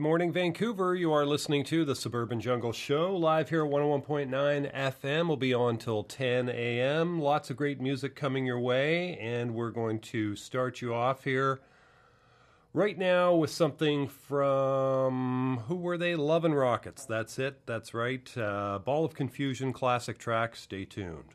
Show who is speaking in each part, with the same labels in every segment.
Speaker 1: Good morning, Vancouver. You are listening to the Suburban Jungle Show live here at 101.9 FM. We'll be on till 10 a.m. Lots of great music coming your way, and we're going to start you off here right now with something from who were they? Love and Rockets. That's it. That's right. Uh, Ball of Confusion classic track. Stay tuned.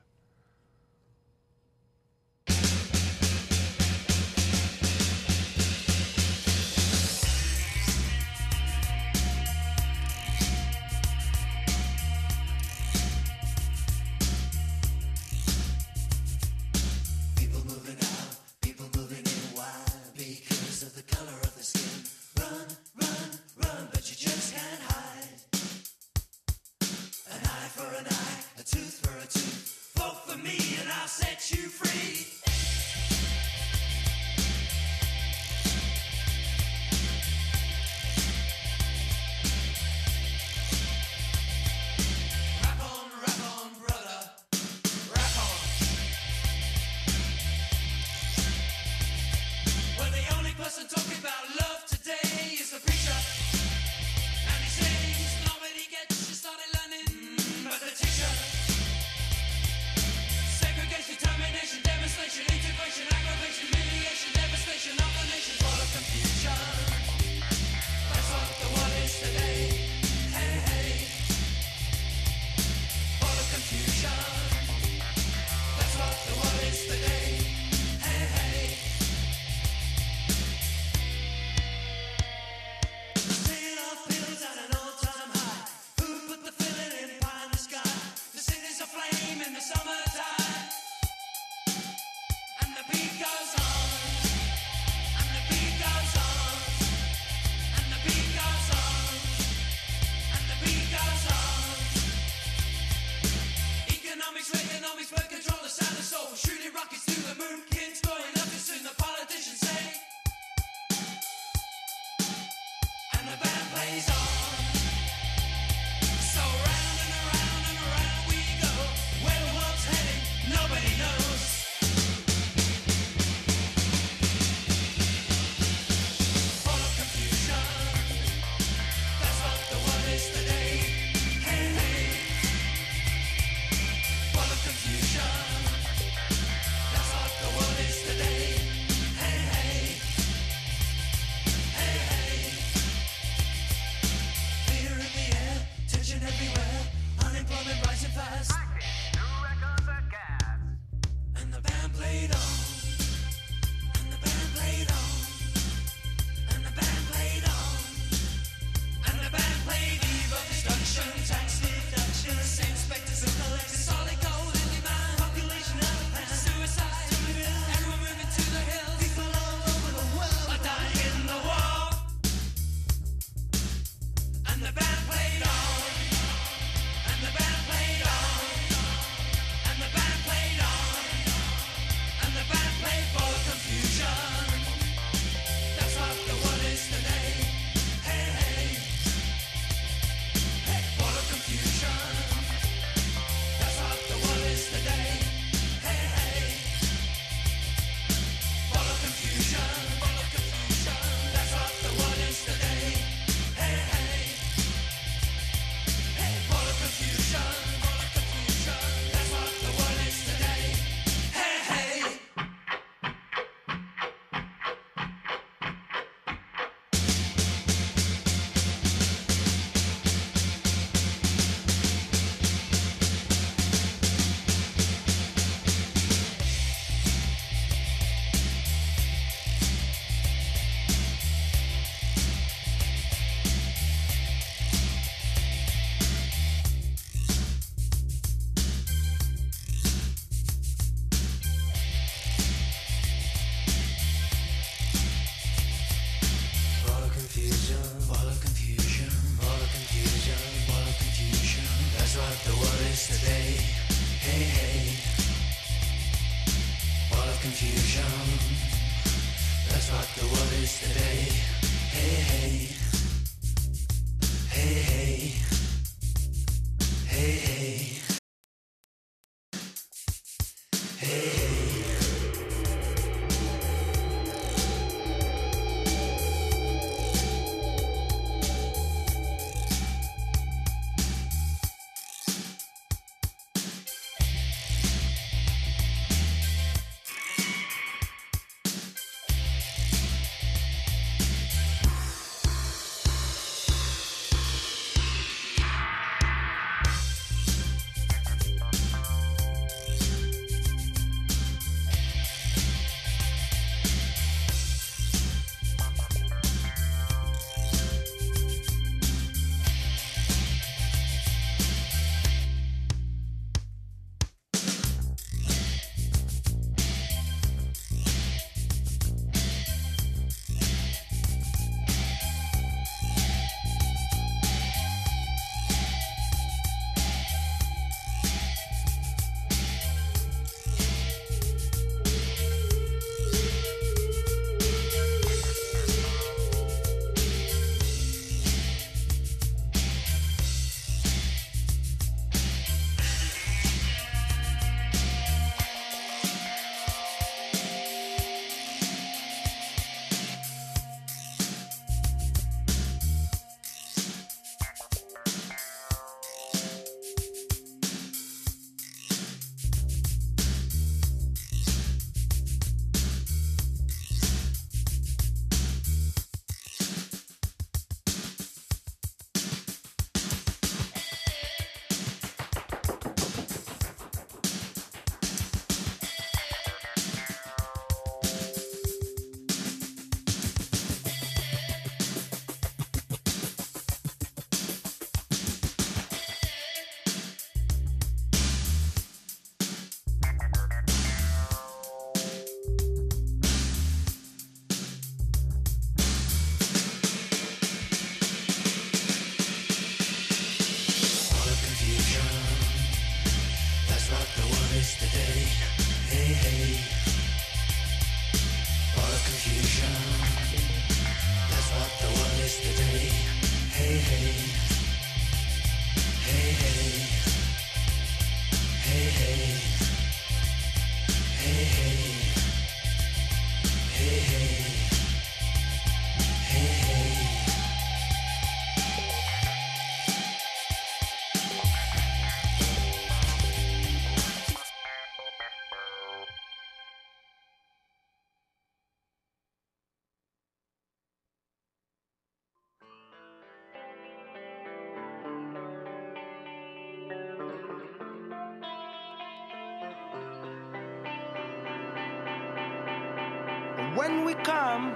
Speaker 2: We come,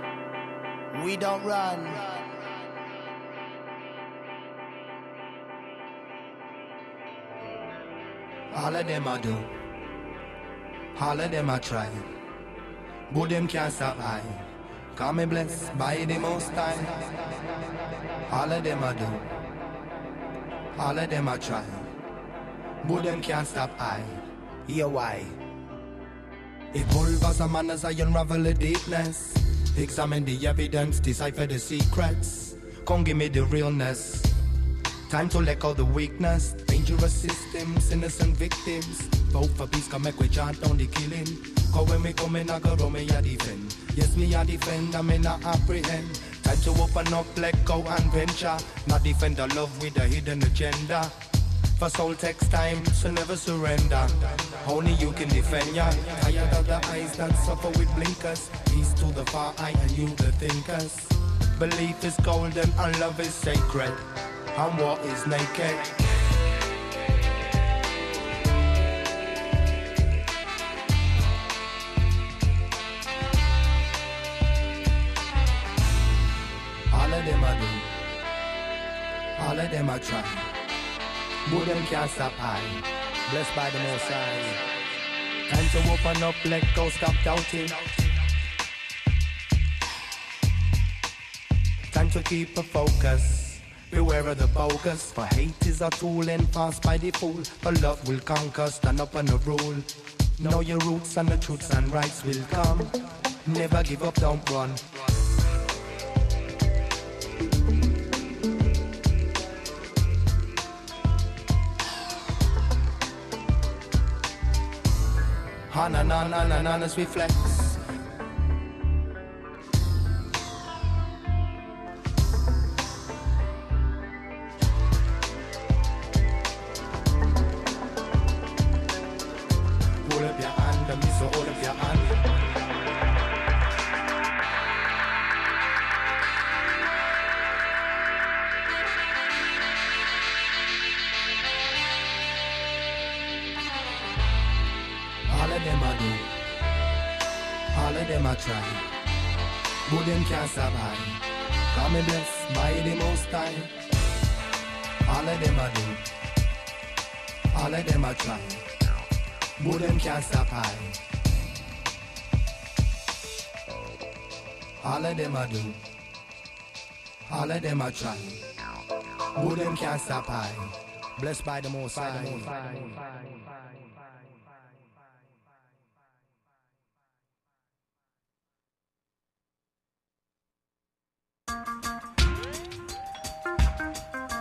Speaker 2: we don't run. All of them I do, all of them I try. But them can't stop I. Call me blessed by the most time. All of them I do, all of them I try. But them can't stop I. Yeah, why? As a man as I unravel the deepness. Examine the evidence, decipher the secrets. Come give me the realness. Time to let go the weakness. Dangerous systems, innocent victims. Vote for peace, come make we chant on the killing. Cause when me come in, I go roll me defend. Yes, me a defend, I may not apprehend. Time to open up, let go and venture. Not defend the love with a hidden agenda. For soul takes time, so never surrender. Only you can defend ya. Tired of the eyes that suffer with blinkers. Peace to the far eye and you the thinkers. Belief is golden and love is sacred. And war is naked. All of them I do. All of them I try. But them can't stop I. Blessed by the Most High. Time to open up, let go, stop doubting. Time to keep a focus. Beware of the bogus. For hate is a tool and passed by the fool. But love will conquer, stand up on the rule. Know your roots and the truths and rights will come. Never give up, don't run. On and on and on, on as we flex. Can't survive. Call me blessed by the Most High. All of them I do, all of them I try, but them can't I. All of them I do, all of them I try, but them can't I. Blessed by the Most High.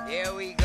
Speaker 3: Here we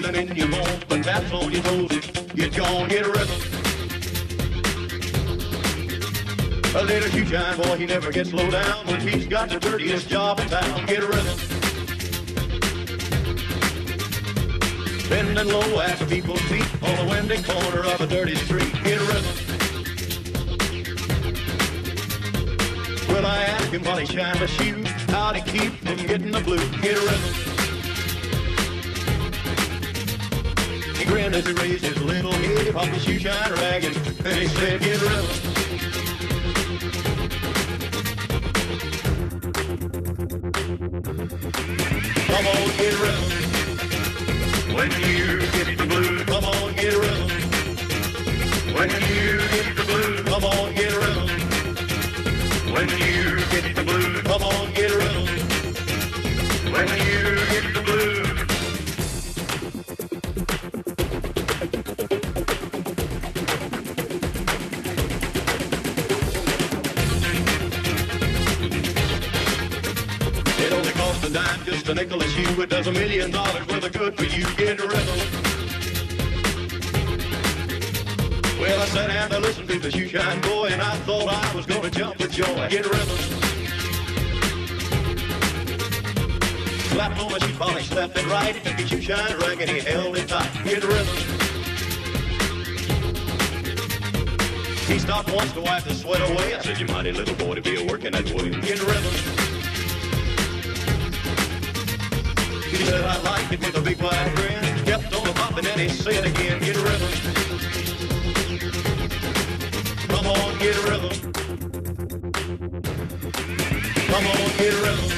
Speaker 4: feeling in your bones, but taps on your toes. Get gone, get a rhythm. A little shoe shine boy, he never gets low down when he's got the dirtiest job in town. Get a rhythm. Bending low at people's feet on the windy corner of a dirty street. Get a rhythm. Well, I asked him while he shined the shoe, how'd he keep from getting the blue? Get a rhythm. As he raised his little head, he popped his shoe shine rag, and he said, get a. Come on, get a. When you get the blues, come on, get a. When you get the blues, come on, get a. When you get the blues, come on, get a. When you get a nickel a shoe. It does a million dollars worth of good for you. Get rhythm. Well, I sat down to listen to the shoe shine boy, and I thought I was gonna jump with joy. Get rhythm. Slapped on my shoe polish left and right. Took his shoe shine rag and he held it tight. Get rhythm. He stopped once to wipe the sweat away. I said, you mighty little boy to be a working that way. Get rhythm. Said, I like it with a big wide grin. Kept on popping and he said again, get a rhythm. Come on, get a rhythm. Come on, get a rhythm.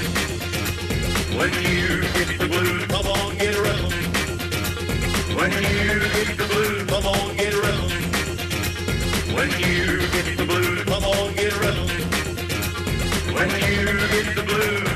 Speaker 4: When you get the blues, come on, get a rhythm. When you get the blues, come on, get a rhythm. When you get the blues, come on, get a rhythm. When you get the blues.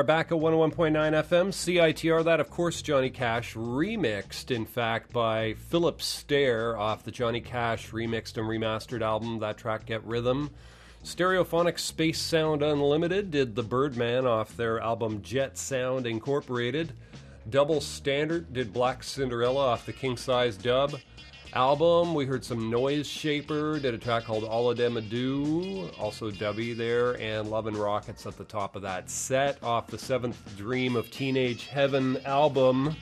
Speaker 5: Are back at 101.9 FM, CITR. That, of course, Johnny Cash, remixed, in fact, by Philip Steir off the Johnny Cash remixed and remastered album. That track, Get Rhythm. Stereophonic Space Sound Unlimited did The Birdman off their album Jet Sound Incorporated. Double Standard did Black Cinderella off the King Size Dub album. We heard some Noiseshaper, did a track called All of Dem a Do, also Dubby there, and Love and Rockets at the top of that set off the Seventh Dream of Teenage Heaven album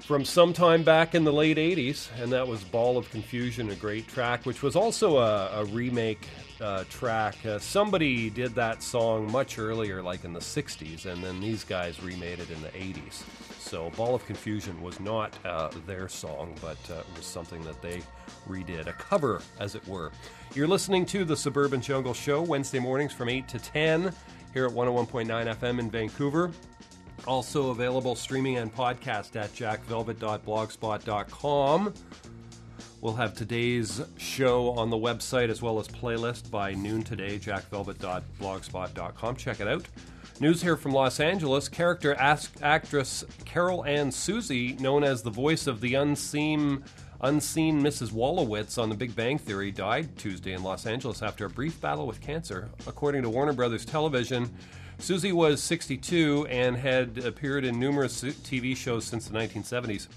Speaker 5: from sometime back in the late 80s, and that was Ball of Confusion, a great track, which was also a, a remake uh, track. Uh, somebody did that song much earlier, like in the 60s, and then these guys remade it in the 80s. So Ball of Confusion was not uh, their song, but uh, it was something that they redid, a cover, as it were. You're listening to the Suburban Jungle Show Wednesday mornings from 8 to 10 here at 101.9 FM in Vancouver. Also available streaming and podcast at jackvelvet.blogspot.com. We'll have today's show on the website as well as playlist by noon today, jackvelvet.blogspot.com. Check it out. News here from Los Angeles. Character as- actress Carol Ann Susi, known as the voice of the unseen Unseen Mrs. Wolowitz on The Big Bang Theory died Tuesday in Los Angeles after a brief battle with cancer. According to Warner Brothers Television, Susi was 62 and had appeared in numerous TV shows since the 1970s.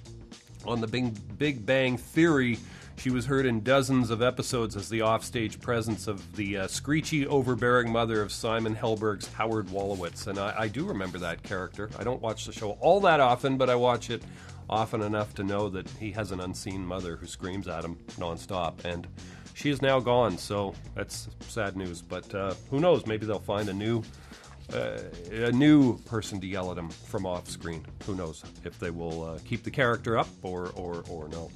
Speaker 5: On The Big, Big Bang Theory, she was heard in dozens of episodes as the offstage presence of the uh, screechy, overbearing mother of Simon Helberg's Howard Wolowitz. And I, I do remember that character. I don't watch the show all that often, but I watch it often enough to know that he has an unseen mother who screams at him nonstop. And she is now gone, so that's sad news. But uh, who knows? Maybe they'll find a new. Uh, a new person to yell at him from off screen. Who knows if they will uh, keep the character up or, or, or no.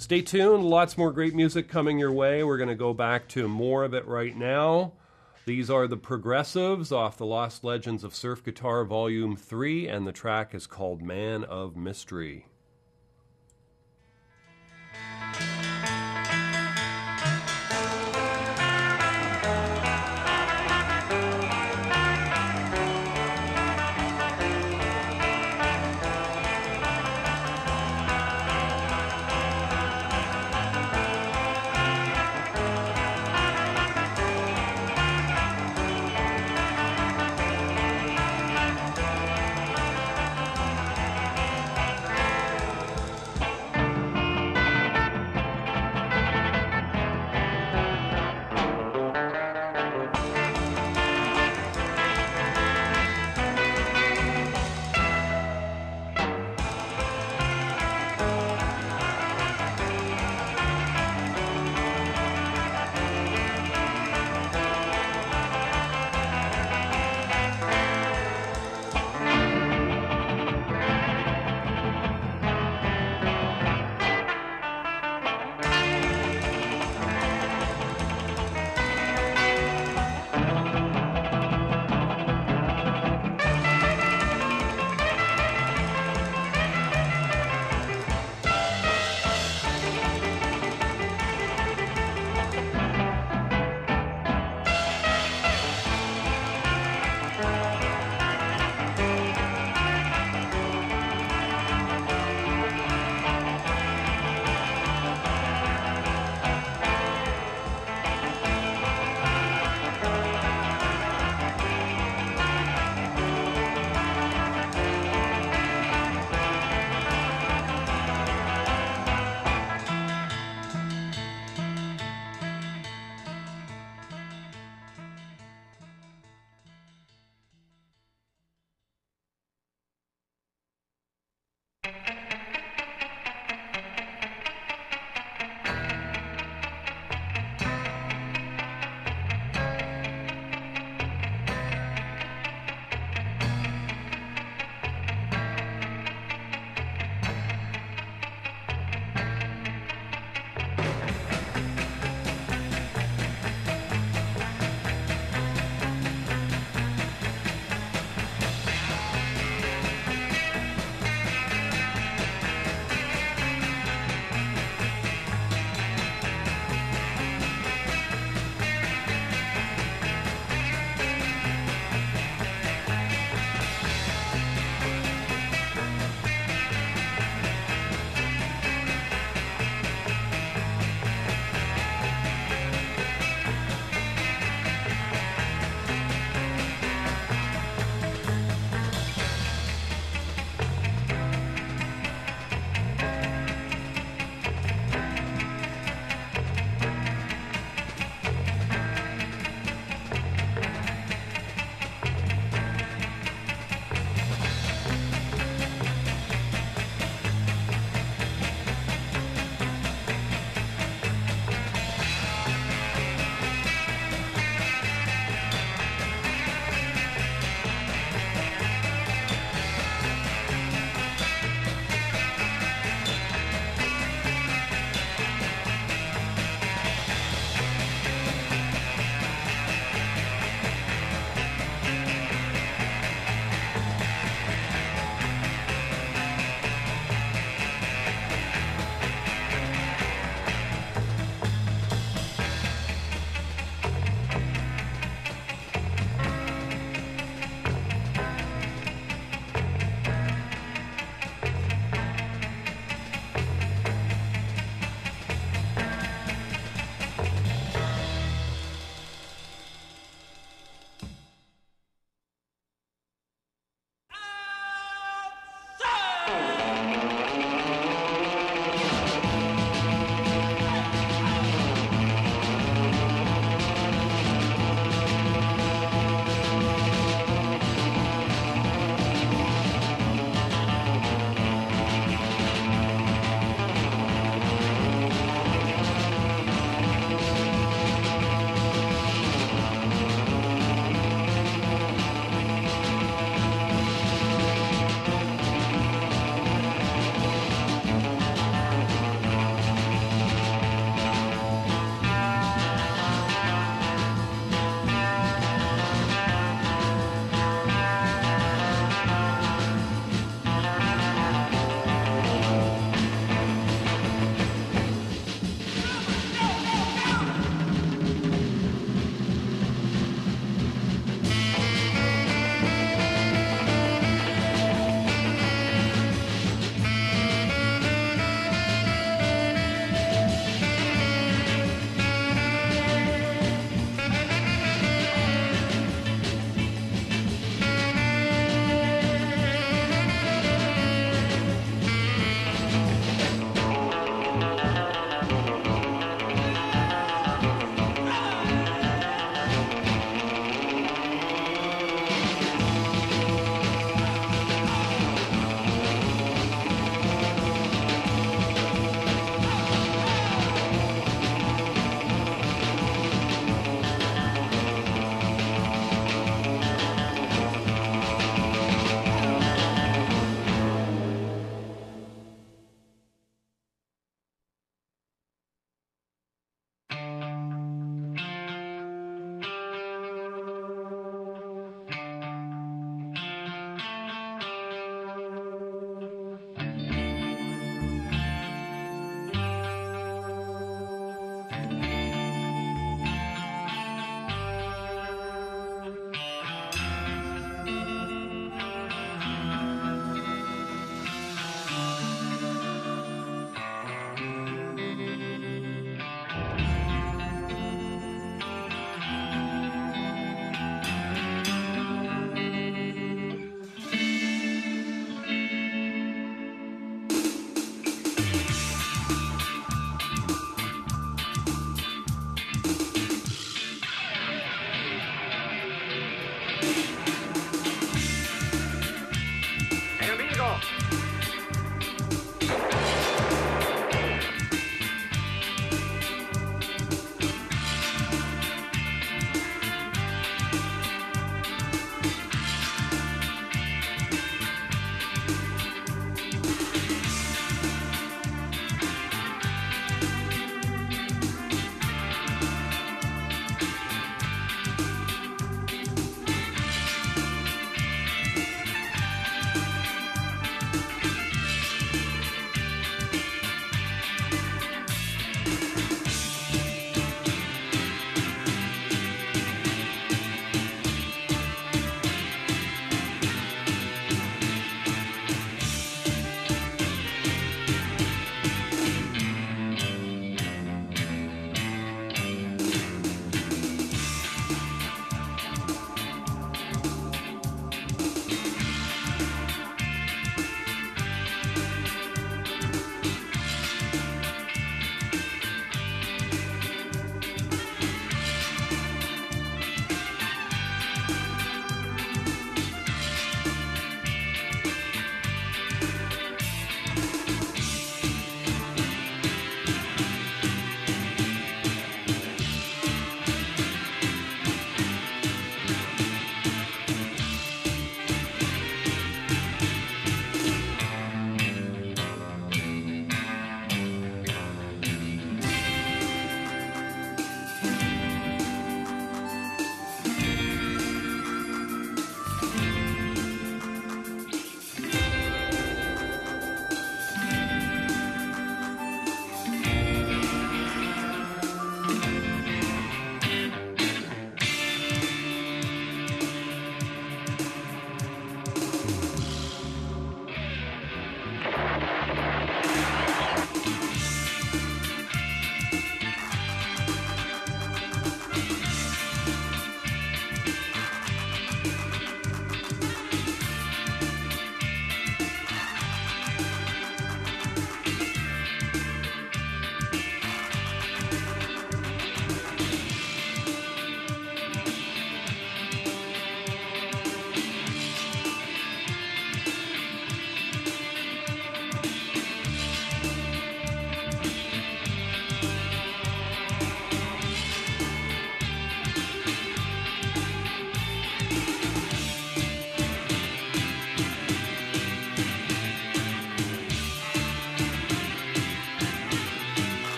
Speaker 5: Stay tuned. Lots more great music coming your way. We're going to go back to more of it right now. These are the Progressives off the Lost Legends of Surf Guitar Volume 3, and the track is called Man of Mystery.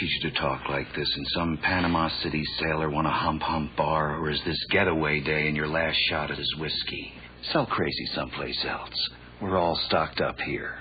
Speaker 6: teach to talk like this and some Panama City sailor want a hump hump bar, or is this getaway day and your last shot at his whiskey? Sell crazy someplace else. We're all stocked up here.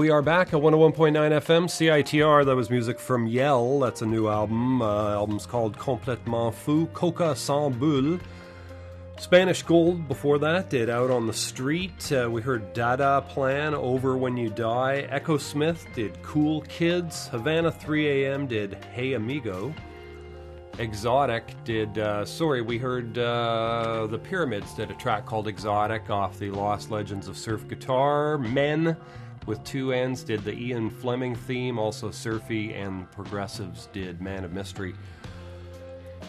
Speaker 5: We are back at 101.9 FM CITR. That was music from Yelle. That's a new album. Uh, album's called Complètement Fou, Coca Sans Bulle. Spanish Gold before that did Out on the Street. Uh, we heard Dada Plan, Over When You Die. Echosmith did Cool Kids. Havana 3 AM did Hey Amigo. Exotic did, uh, sorry, we heard uh, the Pyramids did a track called Exotic off the Lost Legends of Surf Guitar. Men with two ends did the Ian Fleming theme. Also, Surfy and Progressives did Man of Mystery.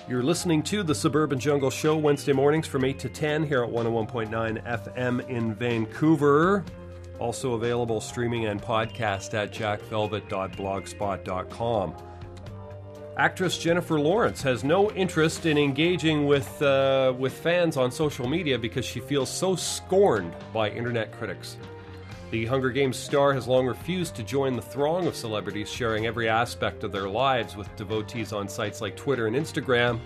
Speaker 5: You're listening to the Suburban Jungle Show Wednesday mornings from 8 to 10 here at 101.9 FM in Vancouver. Also available streaming and podcast at jackvelvet.blogspot.com. Actress Jennifer Lawrence has no interest in engaging with, uh, with fans on social media because she feels so scorned by internet critics. The Hunger Games star has long refused to join the throng of celebrities sharing every aspect of their lives with devotees on sites like Twitter and Instagram,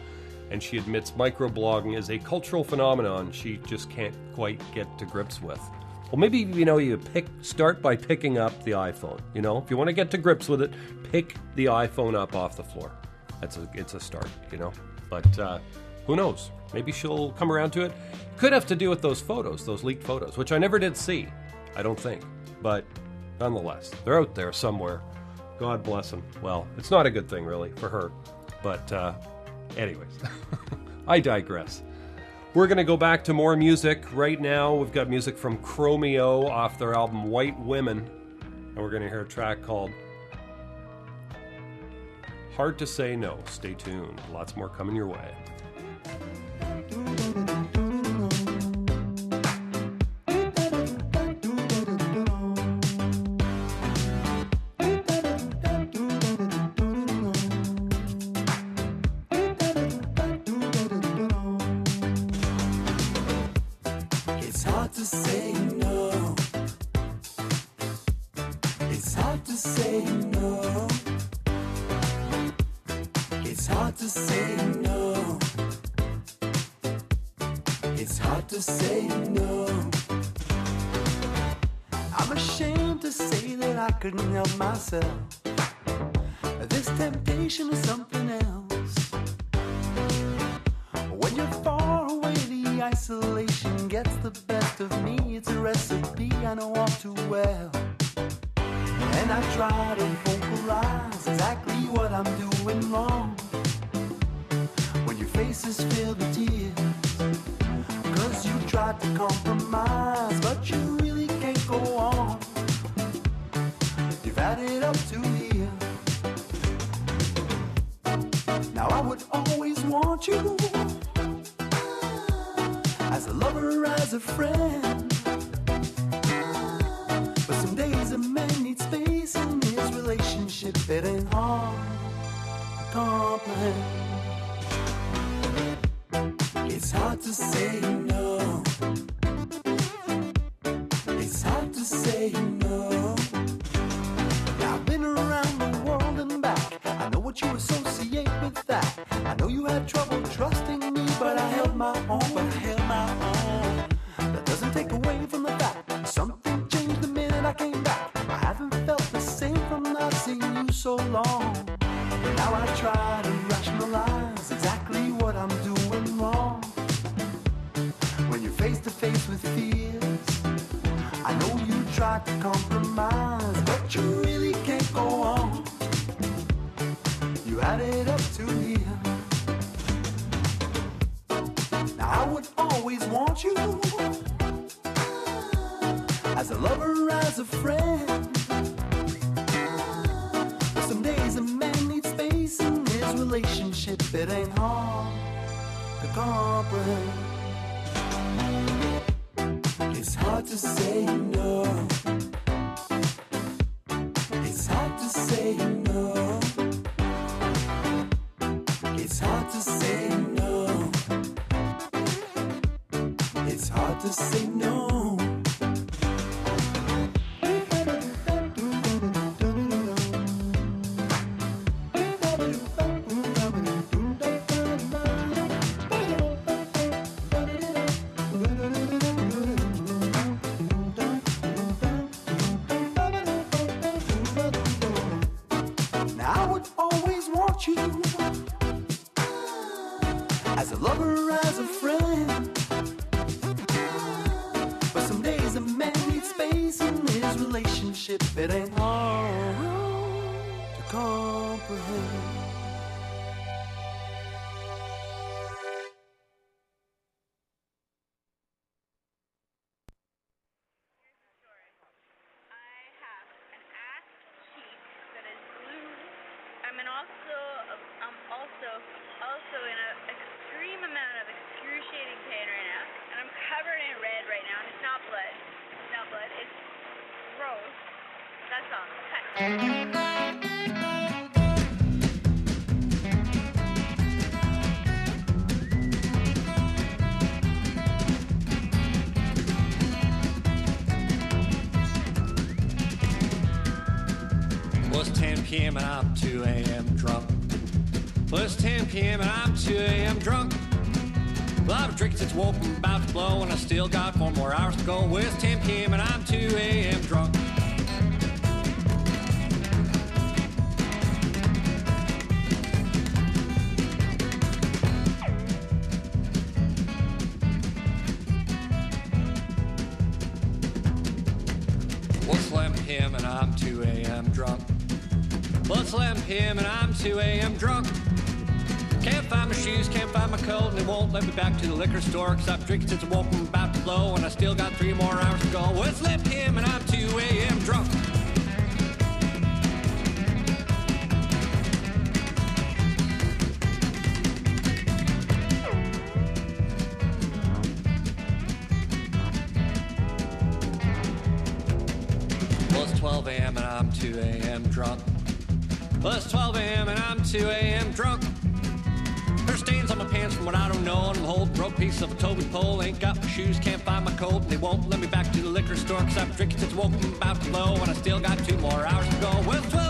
Speaker 5: and she admits microblogging is a cultural phenomenon she just can't quite get to grips with. Well, maybe you know you pick start by picking up the iPhone. You know, if you want to get to grips with it, pick the iPhone up off the floor. That's a it's a start. You know, but uh, who knows? Maybe she'll come around to it. Could have to do with those photos, those leaked photos, which I never did see. I don't think, but nonetheless, they're out there somewhere. God bless them. Well, it's not a good thing really for her, but uh, anyways, I digress. We're going to go back to more music. Right now, we've got music from Chromeo off their album White Women. And we're going to hear a track called Hard to Say No. Stay tuned. Lots more coming your way.
Speaker 7: Want you as a lover, as a friend. But some days a man needs space in his relationship. It ain't hard to comprehend. It's hard to say
Speaker 8: p.m. and I'm 2 a.m. drunk. Well, I've drinking since woke, I'm about to blow, and I still got four more hours to go. It's 10 p.m. to the liquor store. Cause I've drinking since I woke, I'm about to blow, and I still got three more hours to go. It's 11 p.m. and I'm 2 a.m. drunk. Well, it's 12 a.m. and I'm 2 a.m. drunk. Well, it's 12 a.m. and I'm 2 a.m. drunk. Stains on my pants from what I don't know, and I'm a broke piece of a Toby pole. Ain't got my shoes, can't find my coat, and they won't let me back to the liquor store because I've drinking since woke, I'm about to blow, and I still got two more hours to go. Well, 12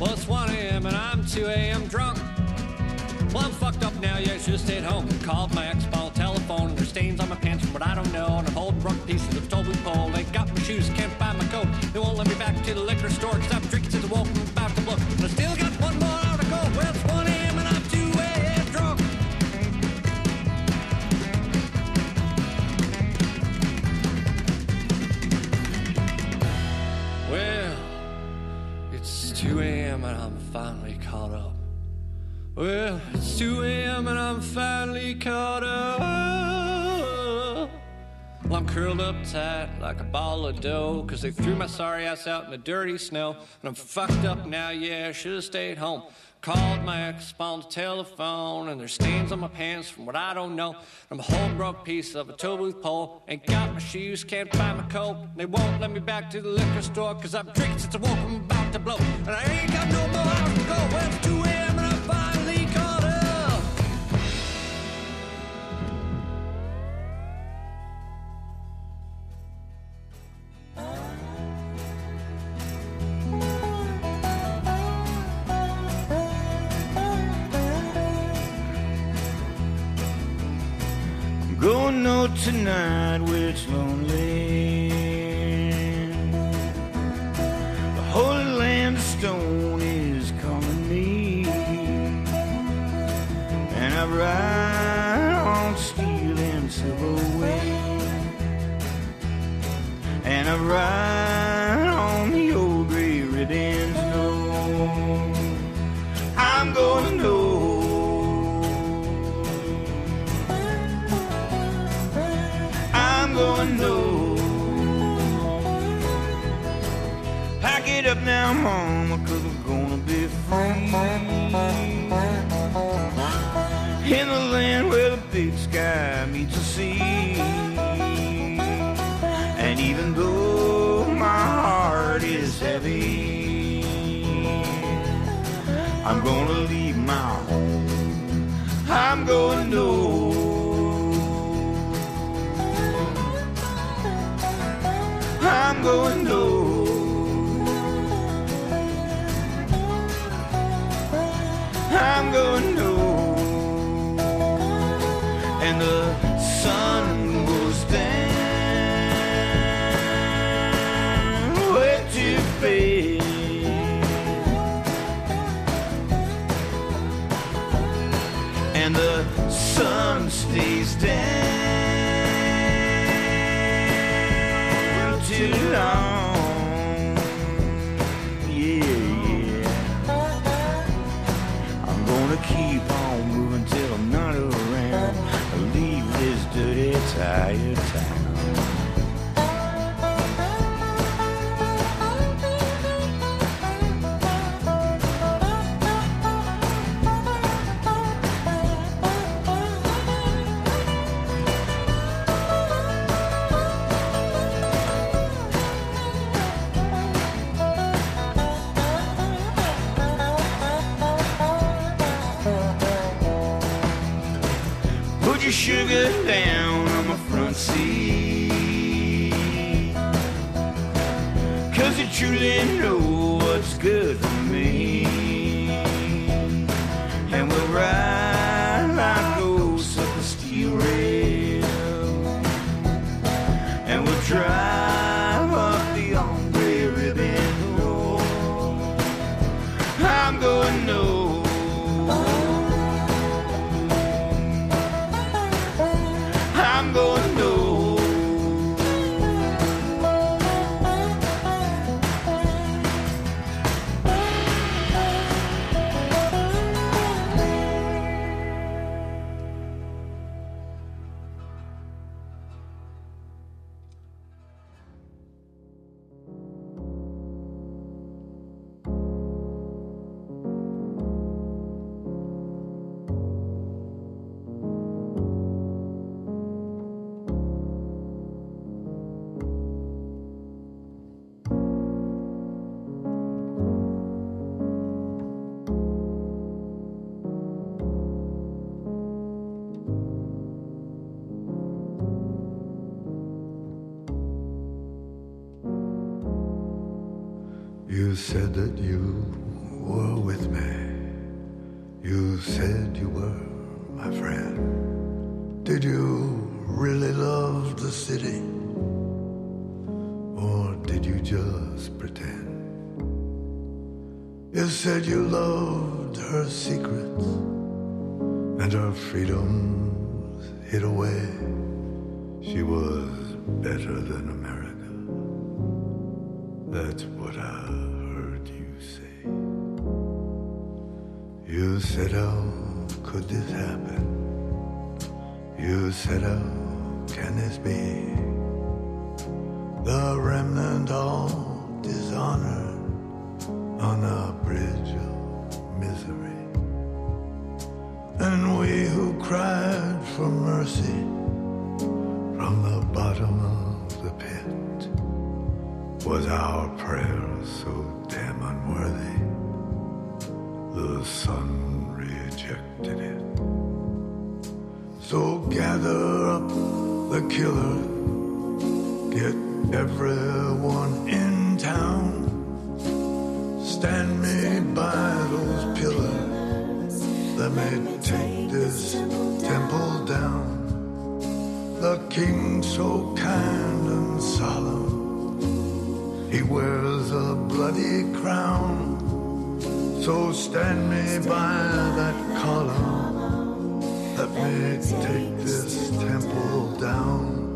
Speaker 8: Well, it's 1 a.m. and I'm 2 a.m. drunk. Well, I'm fucked up now, yeah, I should have stayed home. Called my ex on telephone, there's stains on my pants from what I don't know. And I'm holding broke pieces of Toby pole. They got my shoes, can't find my coat. They won't let me back to the liquor store, Well, it's 2 a.m. and I'm finally caught up. Well, I'm curled up tight like a ball of dough, cause they threw my sorry ass out in the dirty snow. And I'm fucked up now, yeah, should've stayed home. Called my ex on the telephone, and there's stains on my pants from what I don't know. I'm a whole broke piece of a toll booth pole. Ain't got my shoes, can't find my coat. and They won't let me back to the liquor store, cause I'm drinking since I woke, I'm about to blow. And I ain't got no more hours to go. Well, it's 2
Speaker 9: tonight where lonely. The holy land of stone is calling me. And I ride on steel and silver wing. And I ride up mama, cause I'm gonna be free. In the land where the big sky meets the sea. And even though my heart is heavy, I'm gonna leave my home. I'm gonna know. I'm going. Know.
Speaker 10: Stays
Speaker 11: Let me take this temple down.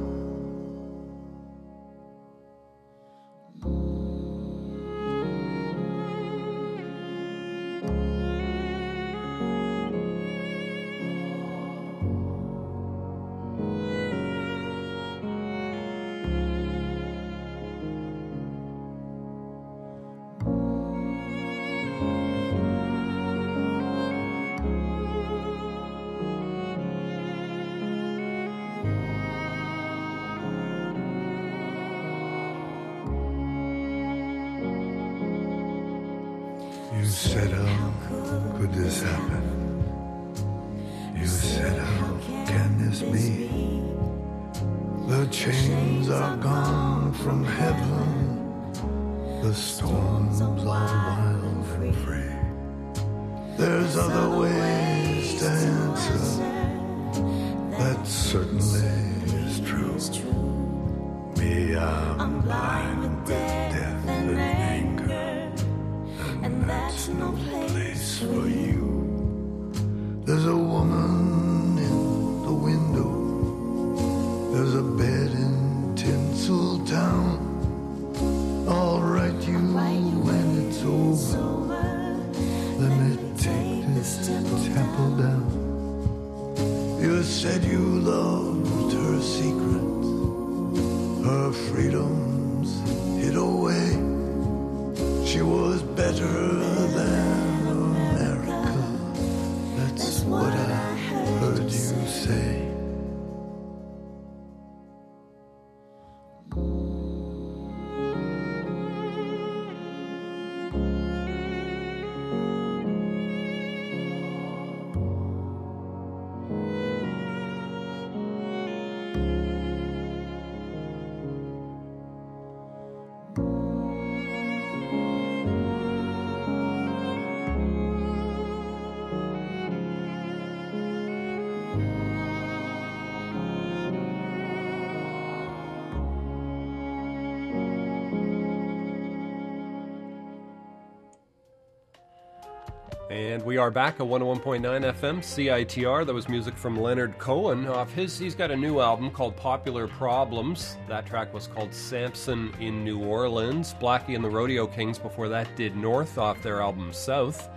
Speaker 5: We are back at 101.9 FM CITR. That was music from Leonard Cohen off his. He's got a new album called Popular Problems. That track was called Samson in New Orleans. Blackie and the Rodeo Kings before that did North off their album South.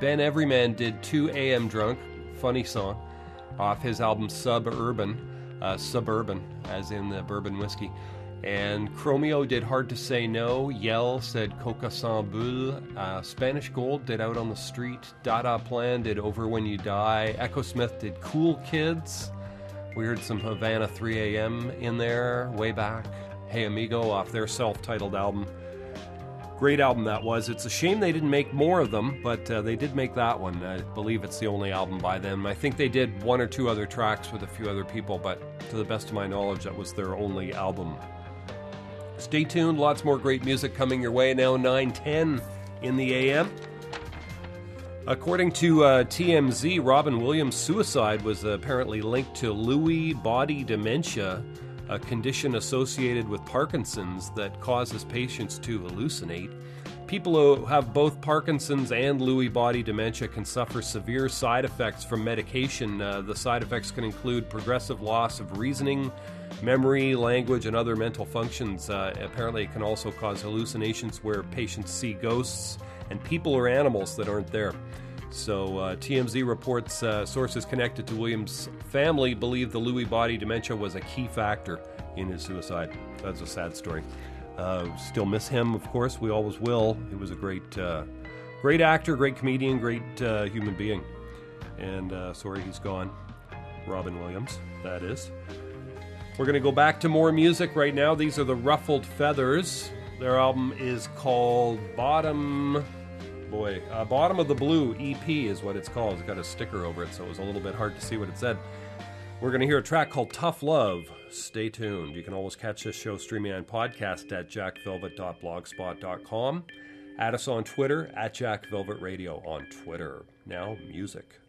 Speaker 5: Ben Everyman did 2 AM Drunk, funny song, off his album Suburban, uh, Suburban, as in the bourbon whiskey. And Chromeo did Hard to Say No. Yelle said Coca Sans Bulles. Uh, Spanish Gold did Out on the Street. Dada Plan did Over When You Die. Echosmith did Cool Kids. We heard some Havana 3 AM in there way back. Hey Amigo off their self titled album. Great album that was. It's a shame they didn't make more of them, but uh, they did make that one. I believe it's the only album by them. I think they did one or two other tracks with a few other people, but to the best of my knowledge, that was their only album. Stay tuned, lots more great music coming your way now, 9:10 in the AM. According to uh, TMZ, Robin Williams' suicide was apparently linked to Lewy body dementia, a condition associated with Parkinson's that causes patients to hallucinate. People who have both Parkinson's and Lewy body dementia can suffer severe side effects from medication. Uh, the side effects can include progressive loss of reasoning, memory, language, and other mental functions. Uh, apparently, it can also cause hallucinations where patients see ghosts and people or animals that aren't there. So, uh, TMZ reports uh, sources connected to Williams' family believe the Lewy body dementia was a key factor in his suicide. That's a sad story. Uh, still miss him, of course. We always will. He was a great, uh, great actor, great comedian, great uh, human being. And uh, sorry he's gone. Robin Williams, that is. We're going to go back to more music right now. These are the Ruffled Feathers. Their album is called Bottom. Boy, uh, Bottom of the Blue EP is what it's called. It's got a sticker over it, so it was a little bit hard to see what it said. We're going to hear a track called Tough Love. Stay tuned. You can always catch this show streaming on podcast at jackvelvet.blogspot.com. Add us on Twitter at jackvelvetradio on Twitter. Now, music.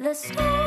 Speaker 6: The stars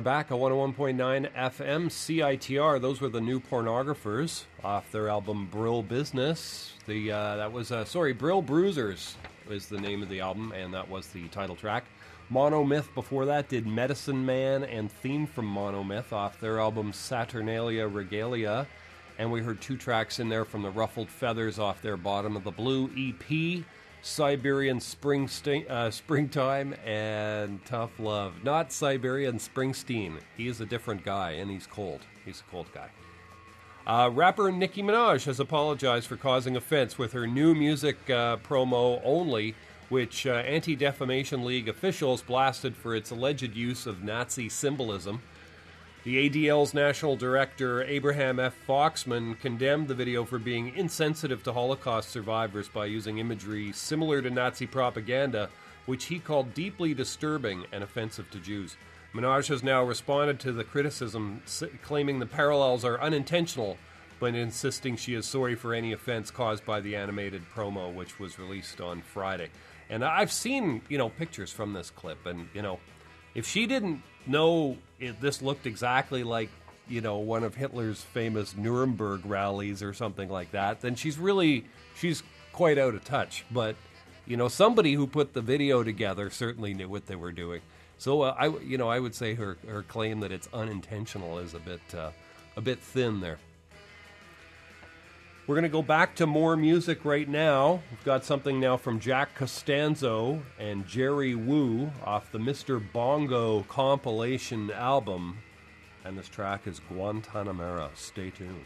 Speaker 6: are
Speaker 12: back
Speaker 5: at 101.9 FM CITR. Those were the new pornographers off their album Brill Business. The uh, that was uh, sorry, Brill Bruisers is the name of the album, and that was the title track. Monomyth before that did Medicine Man and Theme from Monomyth off their album Saturnalia Regalia. And we heard two tracks in there from the Ruffled Feathers off their Bottom of the Blue EP. Siberian uh, Springtime and Tough Love. Not Siberian Springsteen. He is a different guy, and he's cold. He's a cold guy. Uh, rapper Nicki Minaj has apologized for causing offense with her new music uh, promo only, which uh, Anti Defamation League officials blasted for its alleged use of Nazi symbolism. The ADL's national director, Abraham F. Foxman, condemned the video for being insensitive to Holocaust survivors by using imagery similar to Nazi propaganda, which he called deeply disturbing and offensive to Jews. Minaj has now responded to the criticism, claiming the parallels are unintentional, but insisting she is sorry for any offense caused by the animated promo, which was released on Friday. And I've seen, you know, pictures from this clip, and, you know, if she didn't know it, this looked exactly like you know one of Hitler's famous Nuremberg rallies or something like that, then she's really she's quite out of touch. But you know somebody who put the video together certainly knew what they were doing. So uh, I you know I would say her her claim that it's unintentional is a bit uh, a bit thin there. We're going to go back to more music right now. We've got something now from Jack Costanzo and Gerry Woo off the Mr. Bongo compilation album. And this track is Guantanamera. Stay tuned.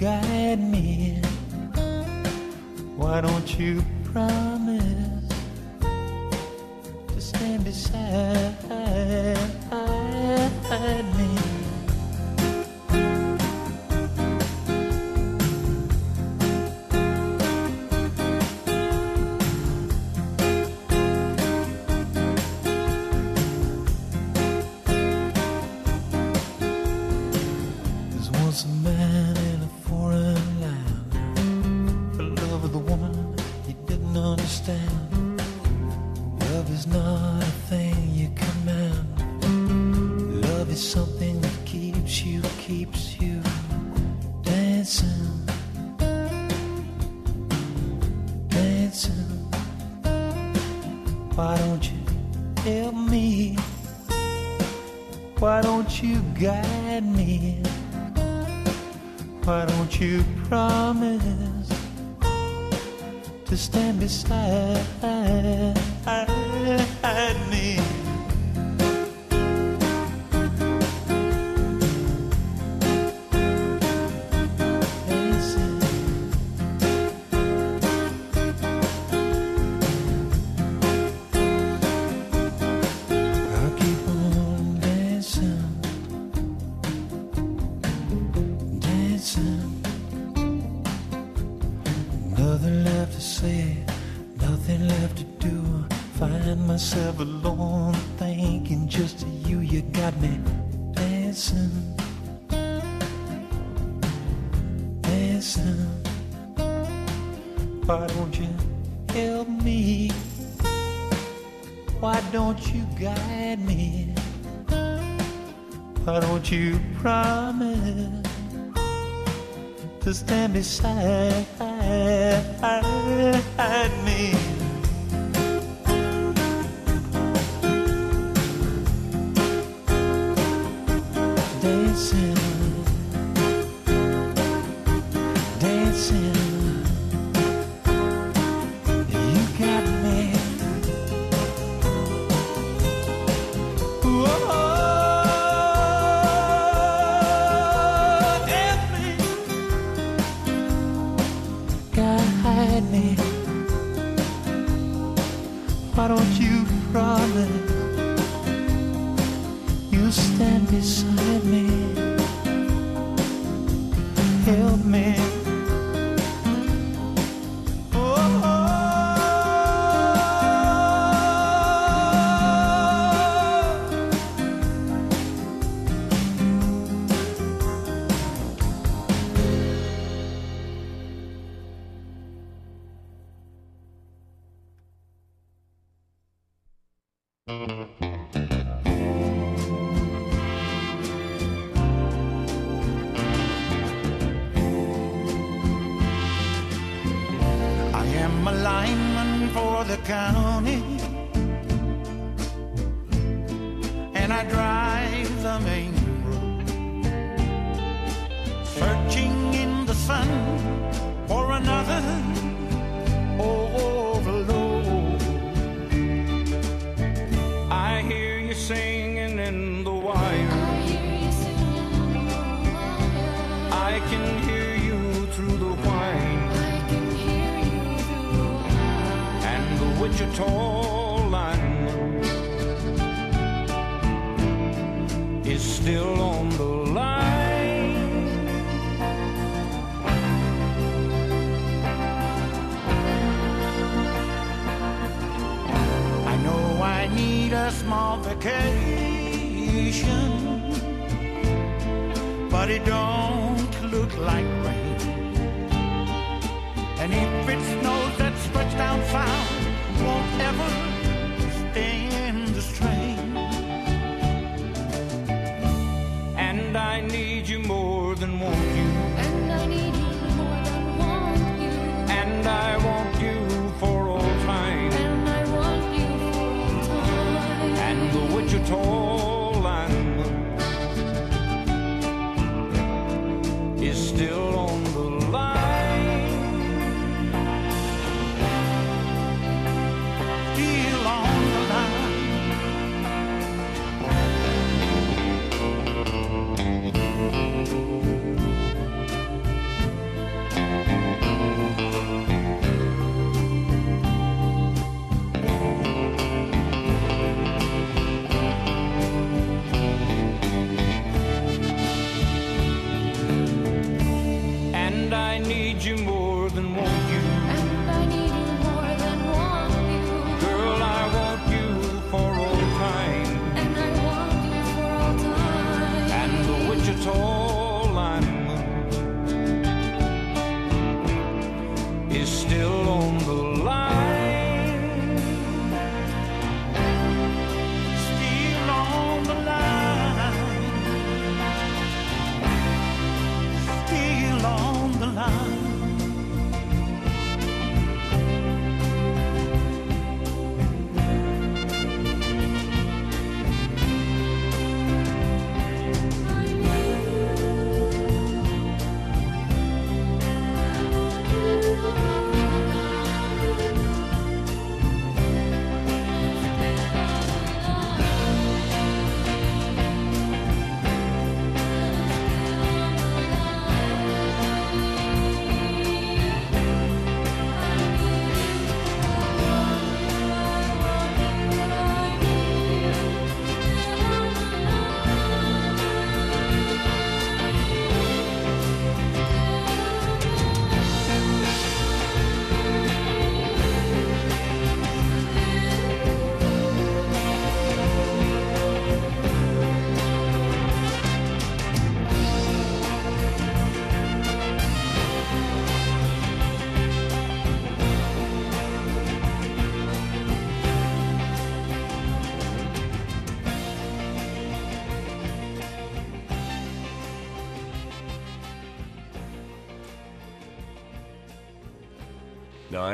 Speaker 7: guide me. Why don't you guide me? Why don't you promise to stand beside? stand beside
Speaker 13: but it don't look like rain. And if it snows that stretch down south won't ever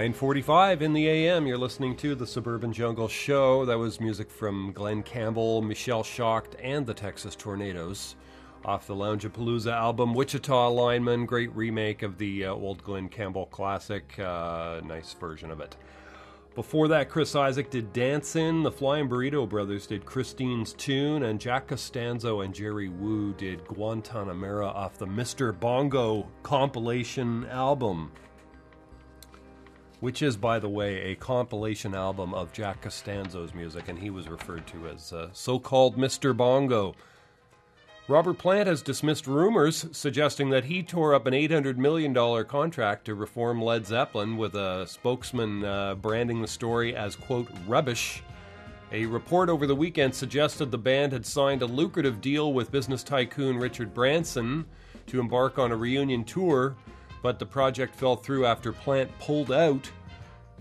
Speaker 5: 9:45 in the AM. You're listening to the Suburban Jungle Show. That was music from Glen Campbell, Michelle Shocked, and the Texas Tornados off the Lounge Palooza album Wichita Lineman. Great remake of the uh, old Glen Campbell classic. Uh, nice version of it. Before that, Chris Isaak did Dancin', the Flying Burrito Brothers did Christine's Tune, and Jack Costanzo and Gerry Woo did Guantanamera off the Mr. Bongo compilation album which is, by the way, a compilation album of Jack Costanzo's music, and he was referred to as uh, so called Mr. Bongo. Robert Plant has dismissed rumors suggesting that he tore up an $800 million contract to reform Led Zeppelin, with a spokesman uh, branding the story as, quote, rubbish. A report over the weekend suggested the band had signed a lucrative deal with business tycoon Richard Branson to embark on a reunion tour but the project fell through after Plant pulled out.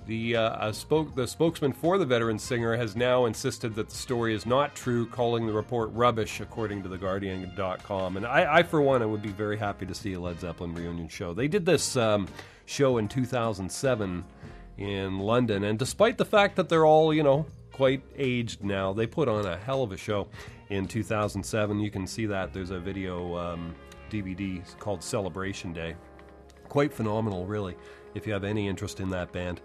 Speaker 5: The, uh, spoke, the spokesman for the veteran singer has now insisted that the story is not true, calling the report rubbish, according to TheGuardian.com. And I, I for one, I would be very happy to see a Led Zeppelin reunion show. They did this um, show in 2007 in London, and despite the fact that they're all, you know, quite aged now, they put on a hell of a show in 2007. You can see that. There's a video um, DVD called Celebration Day quite phenomenal, really, if you have any interest in that band.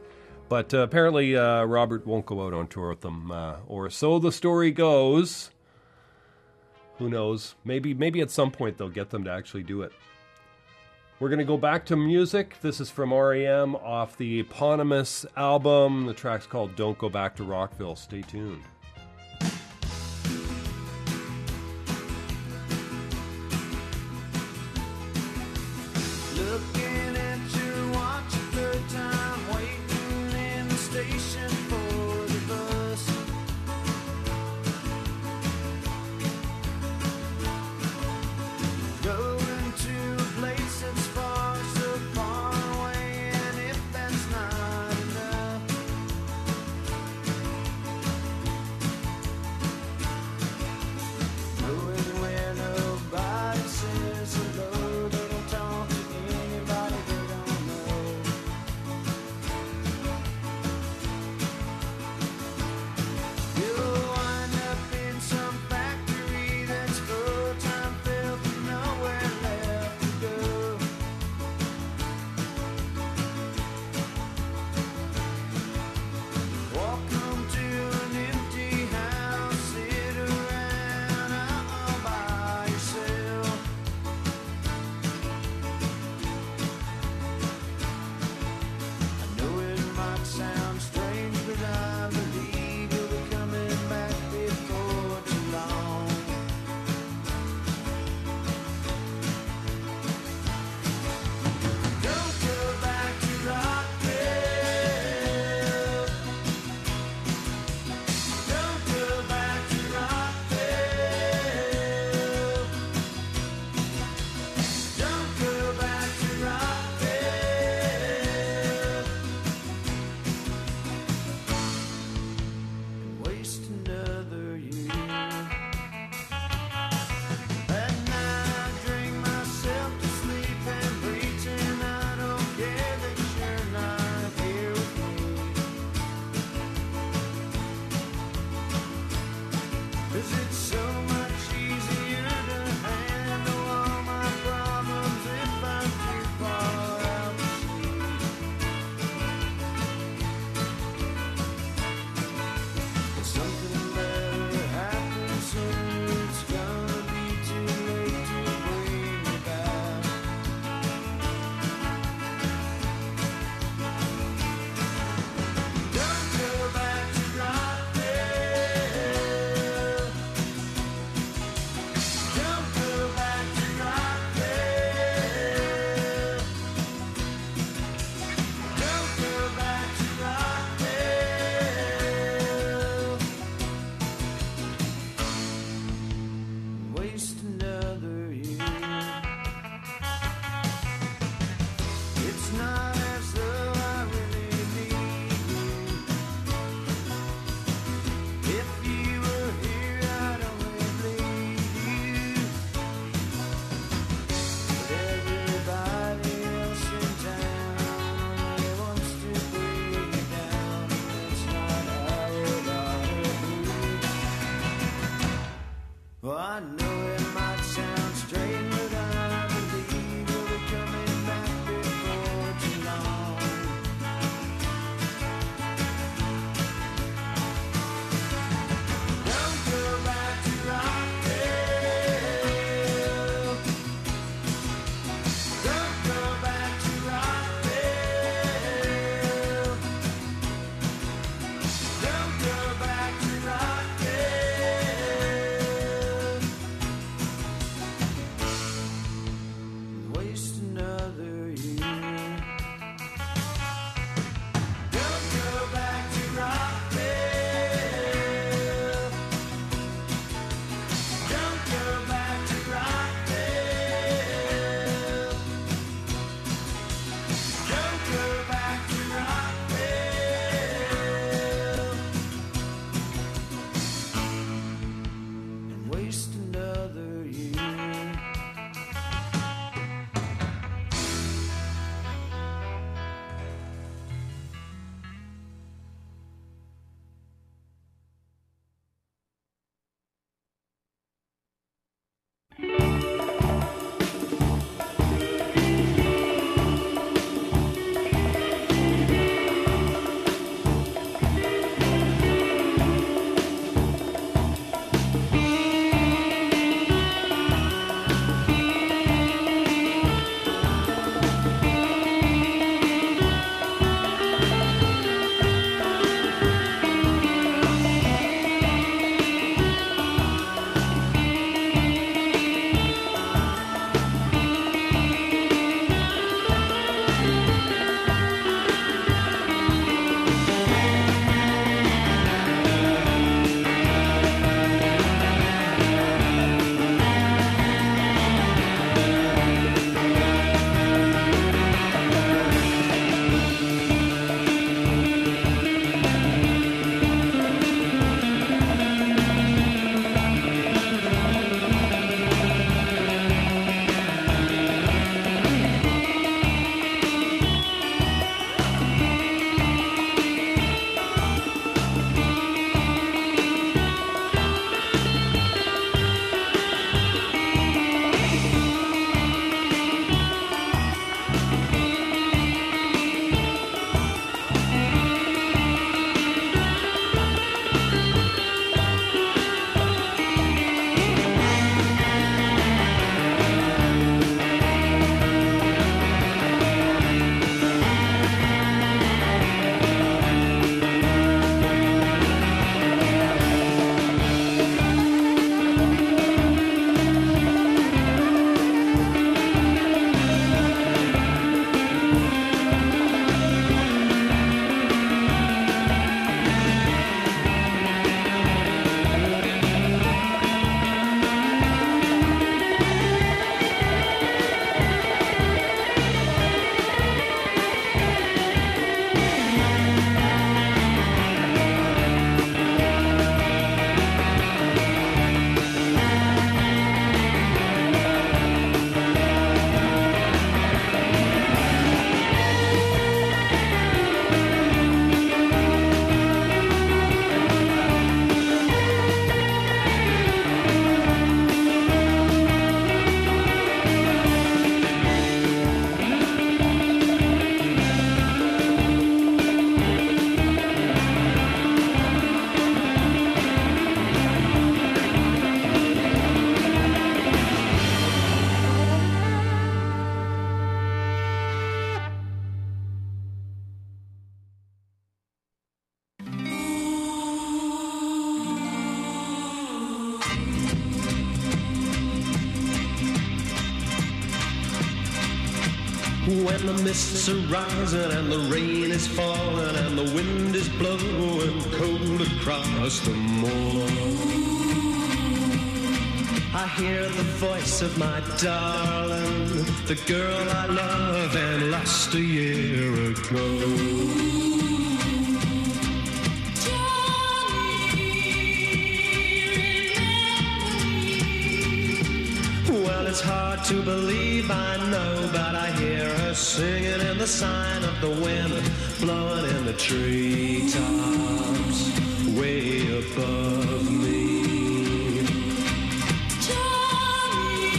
Speaker 5: But uh, apparently, uh, Robert won't go out on tour with them, uh, or so the story goes. Who knows? Maybe, maybe at some point they'll get them to actually do it. We're going to go back to music. This is from REM off the eponymous album. The track's called Don't Go Back to Rockville. Stay tuned.
Speaker 7: Mists are rising and the rain is falling and the wind is blowing cold across the moor. I hear the voice of my darling, the girl I love and lost a year ago. Singing in the sign of the wind, blowing in the treetops, way above me. Johnny,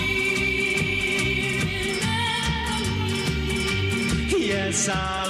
Speaker 7: me. Yes, I'll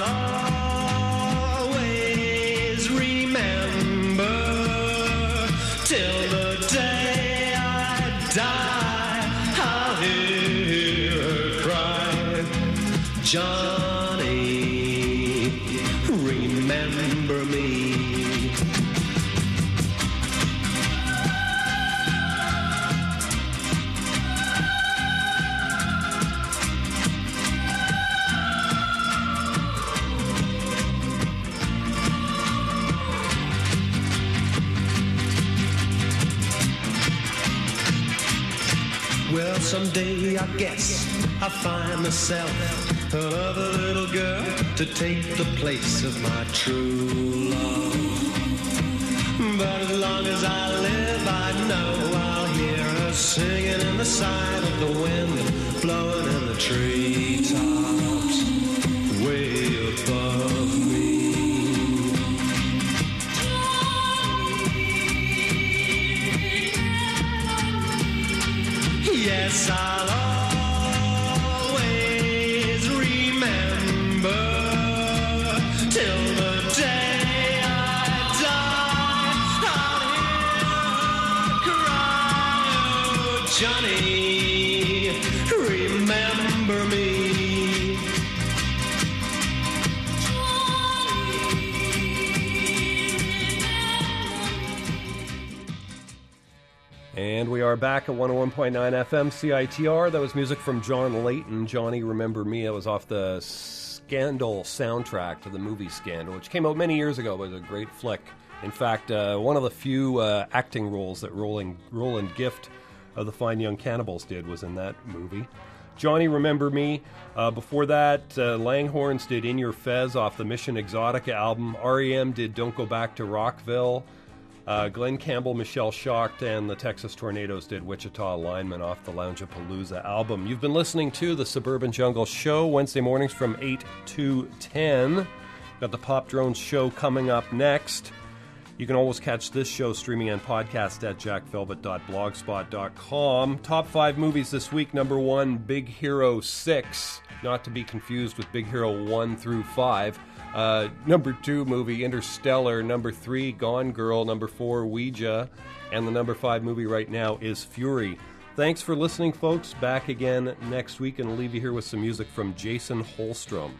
Speaker 7: myself another little girl to take the place of my true love. But as long as I live, I know I'll hear her singing in the side of the wind, blowing in the treetops,
Speaker 5: FM CITR. That was music from John Leyton. Johnny Remember Me. That was off the Scandal soundtrack to the movie Scandal, which came out many years ago, but was a great flick. In fact, uh, one of the few uh, acting roles that Roland, Roland Gift of the Fine Young Cannibals did was in that movie. Johnny Remember Me. Uh, before that, uh, Langhorns did In Your Fez off the Mission Exotica album. REM did Don't Go Back to Rockville. Uh, Glen Campbell, Michelle Shocked, and the Texas Tornados did Wichita Lineman off the Loungeapalooza album. You've been listening to the Suburban Jungle Show Wednesday mornings from 8 to 10. Got the Pop Drones show coming up next. You can always catch this show streaming and podcast at jackvelvet.blogspot.com. Top five movies this week. Number one, Big Hero 6, not to be confused with Big Hero 1 through 5. Uh, number two movie, Interstellar. Number three, Gone Girl. Number four, Ouija. And the number five movie right now is Fury. Thanks for listening, folks. Back again next week, and I'll leave you here with some music from Jason Holstrom.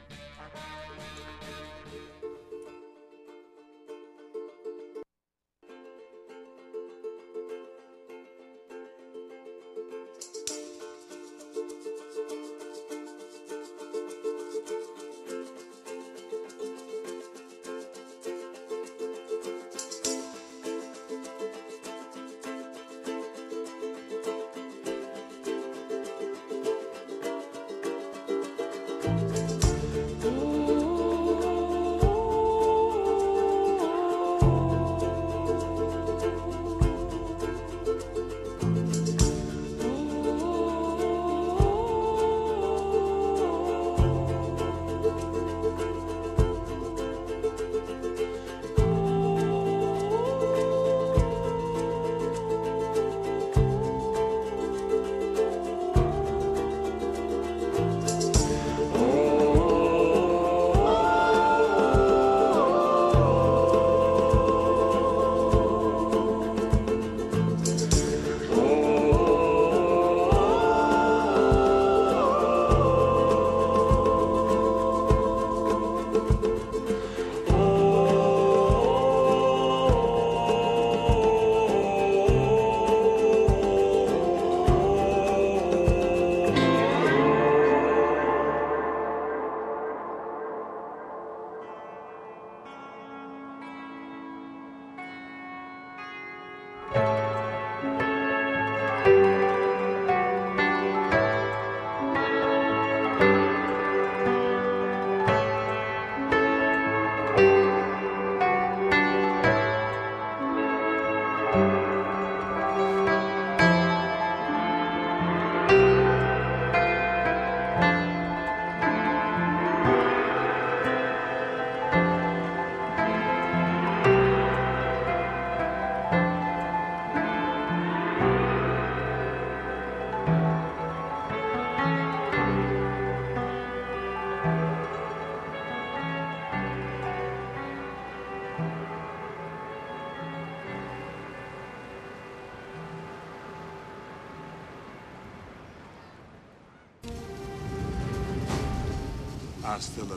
Speaker 14: Vista, baby.